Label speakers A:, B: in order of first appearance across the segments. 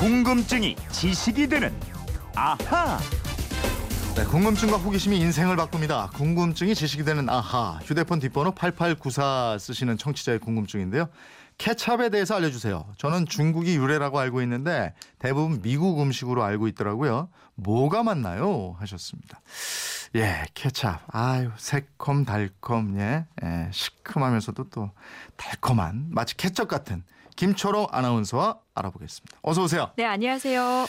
A: 궁금증이 지식이 되는 아하.
B: 네, 궁금증과 호기심이 인생을 바꿉니다. 궁금증이 지식이 되는 아하. 휴대폰 뒷번호 8894 쓰시는 청취자의 궁금증인데요. 케찹에 대해서 알려주세요. 저는 중국이 유래라고 알고 있는데 대부분 미국 음식으로 알고 있더라고요. 뭐가 맞나요? 하셨습니다. 예, 케찹. 아유, 새콤 달콤, 예, 예 시큼하면서도 또 달콤한 마치 케첩 같은 김초롱 아나운서와 알아보겠습니다. 어서 오세요.
C: 네, 안녕하세요.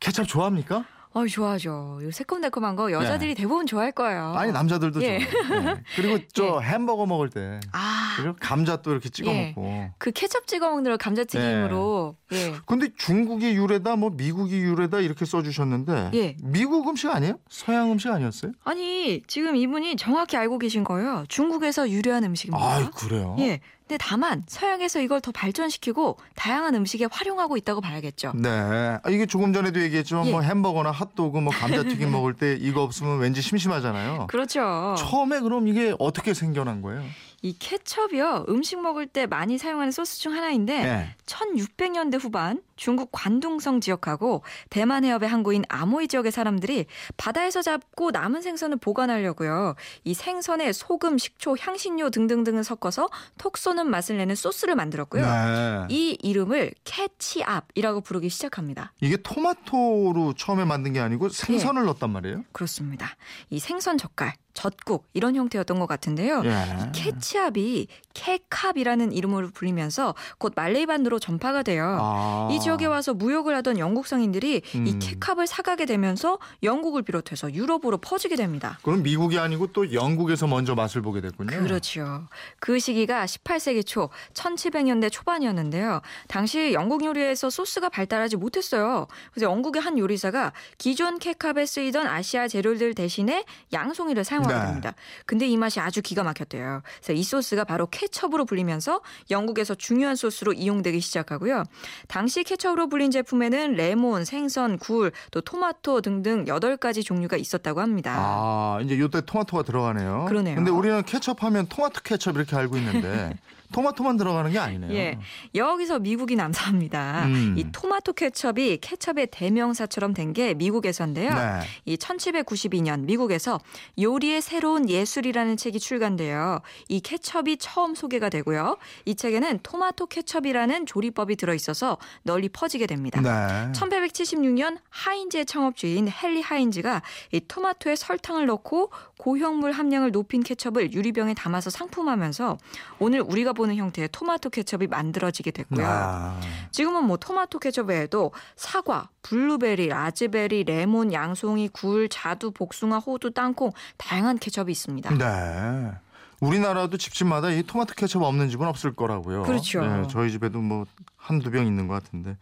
B: 케찹 좋아합니까?
C: 어, 좋아하죠. 요 새콤달콤한 거 여자들이 네. 대부분 좋아할 거예요.
B: 아니 남자들도 예. 좋아요. 네. 그리고 저 예. 햄버거 먹을 때 아. 그리고 감자 또 이렇게 찍어 예. 먹고
C: 그 케첩 찍어 먹는 감자튀김으로. 예. 예.
B: 근데 중국이 유래다 뭐 미국이 유래다 이렇게 써 주셨는데 예. 미국 음식 아니에요? 서양 음식 아니었어요?
C: 아니, 지금 이분이 정확히 알고 계신 거예요. 중국에서 유래한 음식입니다.
B: 아, 그래요?
C: 예. 근데 다만 서양에서 이걸 더 발전시키고 다양한 음식에 활용하고 있다고 봐야겠죠.
B: 네. 아, 이게 조금 전에도 얘기했지만 예. 뭐 햄버거나 핫도그 뭐 감자튀김 먹을 때 이거 없으면 왠지 심심하잖아요.
C: 그렇죠.
B: 처음에 그럼 이게 어떻게 생겨난 거예요?
C: 이 케첩이요 음식 먹을 때 많이 사용하는 소스 중 하나인데 네. 1600년대 후반 중국 관둥성 지역하고 대만 해협의 항구인 아모이 지역의 사람들이 바다에서 잡고 남은 생선을 보관하려고요. 이 생선에 소금, 식초, 향신료 등등등을 섞어서 톡 쏘는 맛을 내는 소스를 만들었고요. 네. 이 이름을 캐치압이라고 부르기 시작합니다.
B: 이게 토마토로 처음에 만든 게 아니고 생선을 네. 넣었단 말이에요?
C: 그렇습니다. 이 생선 젓갈 젖국 이런 형태였던 것 같은데요. 예. 캐치압이 캐캅이라는 이름으로 불리면서 곧 말레이 반도로 전파가 돼요. 아. 이 지역에 와서 무역을 하던 영국 상인들이 음. 이 캐캅을 사가게 되면서 영국을 비롯해서 유럽으로 퍼지게 됩니다.
B: 그럼 미국이 아니고 또 영국에서 먼저 맛을 보게 됐군요.
C: 그렇죠. 그 시기가 18세기 초 1700년대 초반이었는데요. 당시 영국 요리에서 소스가 발달하지 못했어요. 그래서 영국의 한 요리사가 기존 캐캅에 쓰이던 아시아 재료들 대신에 양송이를 사용 사용하게 네. 됩니다. 근데 이 맛이 아주 기가 막혔대요. 그래서 이 소스가 바로 케첩으로 불리면서 영국에서 중요한 소스로 이용되기 시작하고요. 당시 케 첩으로 불린 제품에는 레몬, 생선, 굴, 또 토마토 등등 8가지 종류가 있었다고 합니다.
B: 아, 이제 요때 토마토가 들어가네요.
C: 그러네요.
B: 근데 우리는 케첩 하면 토마토 케첩 이렇게 알고 있는데 토마토만 들어가는 게 아니네요.
C: 예. 여기서 미국이 남사합니다. 음. 이 토마토 케첩이 케첩의 대명사처럼 된 게 미국에서인데요. 네. 이 1792년 미국에서 요리의 새로운 예술이라는 책이 출간돼요. 이 케첩이 처음 소개가 되고요. 이 책에는 토마토 케첩이라는 조리법이 들어 있어서 널리 퍼지게 됩니다. 네. 1876년 하인즈의 창업주인 헨리 하인즈가 이 토마토에 설탕을 넣고 고형물 함량을 높인 케첩을 유리병에 담아서 상품화하면서 오늘 우리가 보는 형태의 토마토 케첩이 만들어지게 됐고요. 아. 지금은 뭐 토마토 케첩 외에도 사과, 블루베리, 라즈베리, 레몬, 양송이, 굴, 자두, 복숭아, 호두, 땅콩 다양한 케첩이 있습니다.
B: 네. 우리나라도 집집마다 이 토마토 케첩 없는 집은 없을 거라고요.
C: 그렇죠. 네,
B: 저희 집에도 뭐 한두 병 있는 것 같은데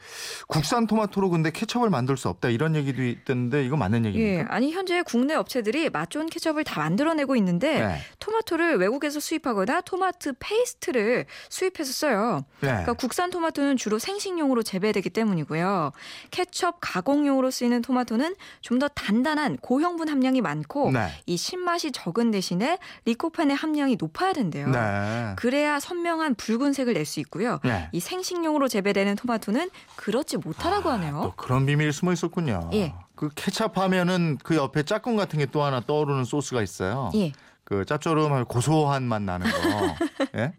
B: 국산 토마토로 근데 케첩을 만들 수 없다 이런 얘기도 있던데 이거 맞는 얘기입니까? 예,
C: 아니 현재 국내 업체들이 맛 좋은 케첩을 다 만들어내고 있는데 네. 토마토를 외국에서 수입하거나 토마토 페이스트를 수입해서 써요. 네. 그러니까 국산 토마토는 주로 생식용으로 재배되기 때문이고요. 케첩 가공용으로 쓰이는 토마토는 좀 더 단단한 고형분 함량이 많고 네. 이 신맛이 적은 대신에 리코펜의 함량 이 높아야 된대요. 네. 그래야 선명한 붉은색을 낼 수 있고요. 네. 이 생식용으로 재배되는 토마토는 그렇지 못하다고 아, 하네요.
B: 또 그런 비밀이 숨어 있었군요. 예. 그 케찹하면은 그 옆에 짝꿍 같은 게 또 하나 떠오르는 소스가 있어요. 예. 그 짭조름하고 고소한 맛 나는 거. 예?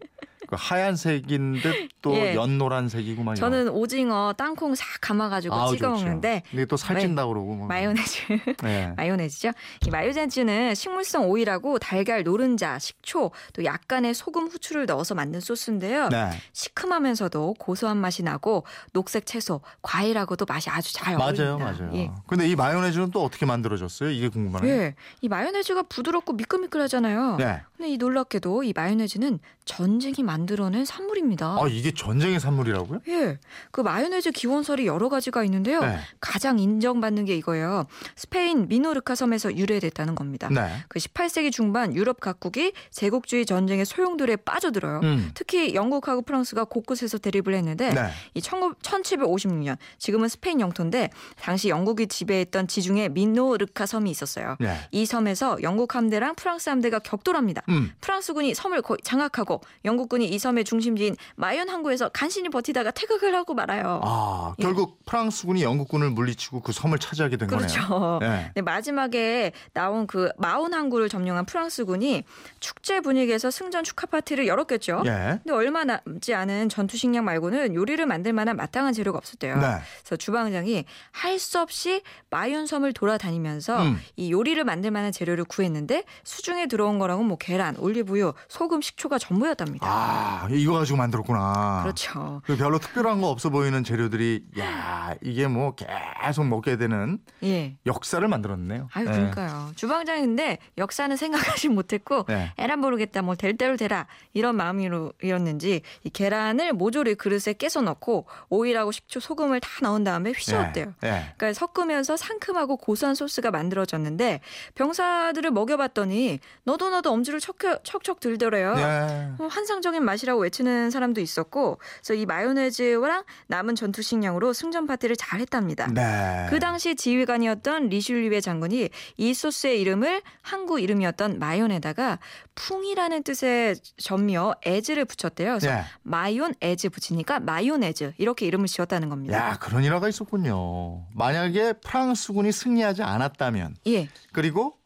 B: 그 하얀색인 듯또 예. 연노란색이고 막
C: 저는 오징어 땅콩 싹 감아가지고 아, 찍어 좋죠. 먹는데
B: 근데 또 살찐다 그러고
C: 뭐. 마요네즈 네. 마요네즈죠. 이 마요네즈는 식물성 오일하고 달걀 노른자, 식초 또 약간의 소금, 후추를 넣어서 만든 소스인데요. 네. 시큼하면서도 고소한 맛이 나고 녹색 채소, 과일하고도 맛이 아주 잘
B: 어울립니다. 맞아요, 맞아요. 예. 근데 이 마요네즈는 또 어떻게 만들어졌어요? 이게 궁금하네요.
C: 예, 이 마요네즈가 부드럽고 미끌미끌하잖아요. 네. 근데 이 놀랍게도 이 마요네즈는 전쟁이 만들어낸 산물입니다.
B: 아, 이게 전쟁의 산물이라고요?
C: 예. 그 마요네즈 기원설이 여러 가지가 있는데요. 네. 가장 인정받는 게 이거예요. 스페인 미노르카 섬에서 유래됐다는 겁니다. 네. 그 18세기 중반 유럽 각국이 제국주의 전쟁의 소용돌이에 빠져들어요. 음. 특히 영국하고 프랑스가 곳곳에서 대립을 했는데 네. 이 1756년 지금은 스페인 영토인데 당시 영국이 지배했던 지중해 미노르카 섬이 있었어요. 네. 이 섬에서 영국 함대랑 프랑스 함대가 격돌합니다. 음. 프랑스군이 섬을 거의 장악하고 영국군이 이 섬의 중심지인 마연 항구에서 간신히 버티다가 태극을 하고 말아요.
B: 아, 결국 예. 프랑스군이 영국군을 물리치고 그 섬을 차지하게 된
C: 그렇죠.
B: 거네요.
C: 네. 네, 마지막에 나온 그 마온 항구를 점령한 프랑스군이 축제 분위기에서 승전 축하 파티를 열었겠죠. 예. 근데 얼마 남지 않은 전투 식량 말고는 요리를 만들 만한 마땅한 재료가 없었대요. 네. 그래서 주방장이 할 수 없이 마윤 섬을 돌아다니면서 음. 이 요리를 만들 만한 재료를 구했는데 수중에 들어온 거랑은 뭐 계란, 올리브유, 소금, 식초가 전부였답니다.
B: 아, 이거 가지고 만들었구나.
C: 그렇죠.
B: 그 별로 특별한 거 없어 보이는 재료들이 야, 이게 뭐 계속 먹게 되는 예. 역사를 만들었네요.
C: 아유, 그러니까요. 네. 주방장이 근데 역사는 생각하지 못했고 네. 에란 모르겠다. 뭐 될 대로 되라. 이런 마음이었는지 이 계란을 모조리 그릇에 깨서 넣고 오일하고 식초, 소금을 다 넣은 다음에 휘저었대요. 네. 네. 그러니까 섞으면서 상큼하고 고소한 소스가 만들어졌는데 병사들을 먹여봤더니 너도 나도 엄지를 척척, 들더래요. 네. 어, 환상적인 맛이라고 외치는 사람도 있었고 그래서 이 마요네즈랑 남은 전투 식량으로 승전 파티를 잘 했답니다. 네. 그 당시 지휘관이었던 리슐리외 장군이 이 소스의 이름을 항구 이름이었던 마온에다가 풍이라는 뜻의 접미어 에즈를 붙였대요. 그래서 네. 마온 에즈 붙이니까 마요네즈 이렇게 이름을 지었다는 겁니다.
B: 야, 그런 일화가 있었군요. 만약에 프랑스군이 승리하지 않았다면 예. 그리고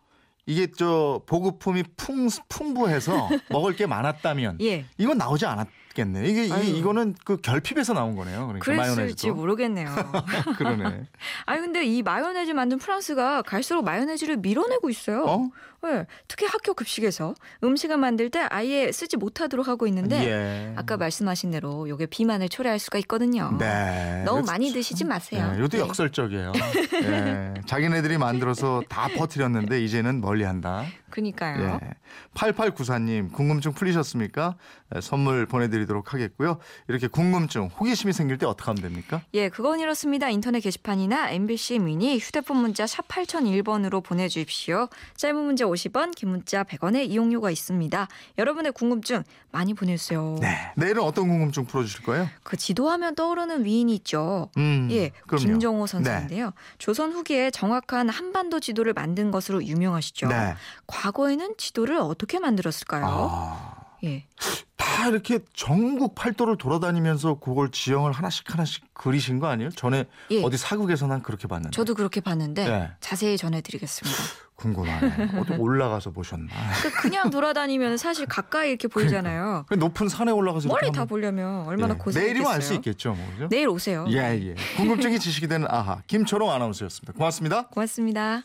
B: 이게 저 보급품이 풍, 풍부해서 먹을 게 많았다면 예. 이건 나오지 않았 겠네. 이게 아유. 이거는 그 결핍에서 나온 거네요. 그러니까
C: 그랬을지
B: 마요네즈도.
C: 모르겠네요.
B: 그러네.
C: 아니 근데 이 마요네즈 만든 프랑스가 갈수록 마요네즈를 밀어내고 있어요. 어? 네, 특히 학교 급식에서 음식을 만들 때 아예 쓰지 못하도록 하고 있는데 예. 아까 말씀하신 대로 이게 비만을 초래할 수가 있거든요. 네. 너무 많이 드시지 마세요.
B: 네, 이것도 네. 역설적이에요. 네. 자기네들이 만들어서 다 퍼뜨렸는데 이제는 멀리한다.
C: 그니까요.
B: 예. 8894님 궁금증 풀리셨습니까? 네, 선물 보내드 리도록 하겠고요. 이렇게 궁금증, 호기심이 생길 때 어떻게 하면 됩니까?
C: 예, 그건 이렇습니다. 인터넷 게시판이나 MBC 미니 휴대폰 문자 샵 8001번으로 보내주십시오. 짧은 문자 50원, 긴 문자 100원의 이용료가 있습니다. 여러분의 궁금증 많이 보내주세요.
B: 네. 내일은 어떤 궁금증 풀어주실 거예요?
C: 그 지도하면 떠오르는 위인이 있죠. 음, 예, 그럼요. 김정호 선수인데요. 네. 조선 후기에 정확한 한반도 지도를 만든 것으로 유명하시죠. 네. 과거에는 지도를 어떻게 만들었을까요? 아...
B: 예. 다 이렇게 전국 팔도를 돌아다니면서 그걸 지형을 하나씩 하나씩 그리신 거 아니에요? 전에 예. 어디 사극에서 난 그렇게 봤는데.
C: 저도 그렇게 봤는데 네. 자세히 전해드리겠습니다.
B: 궁금하네. 어디 올라가서 보셨나?
C: 그 그냥 돌아다니면 사실 가까이 이렇게 보이잖아요.
B: 그러니까. 높은 산에 올라가서
C: 머리 다 보려면 얼마나 예. 고생했겠어요.
B: 내일이면 알 수 있겠죠, 뭐, 그죠?
C: 내일 오세요.
B: 예, 예. 궁금증이 지식이 되는 아하 김초롱 아나운서였습니다. 고맙습니다.
C: 고맙습니다.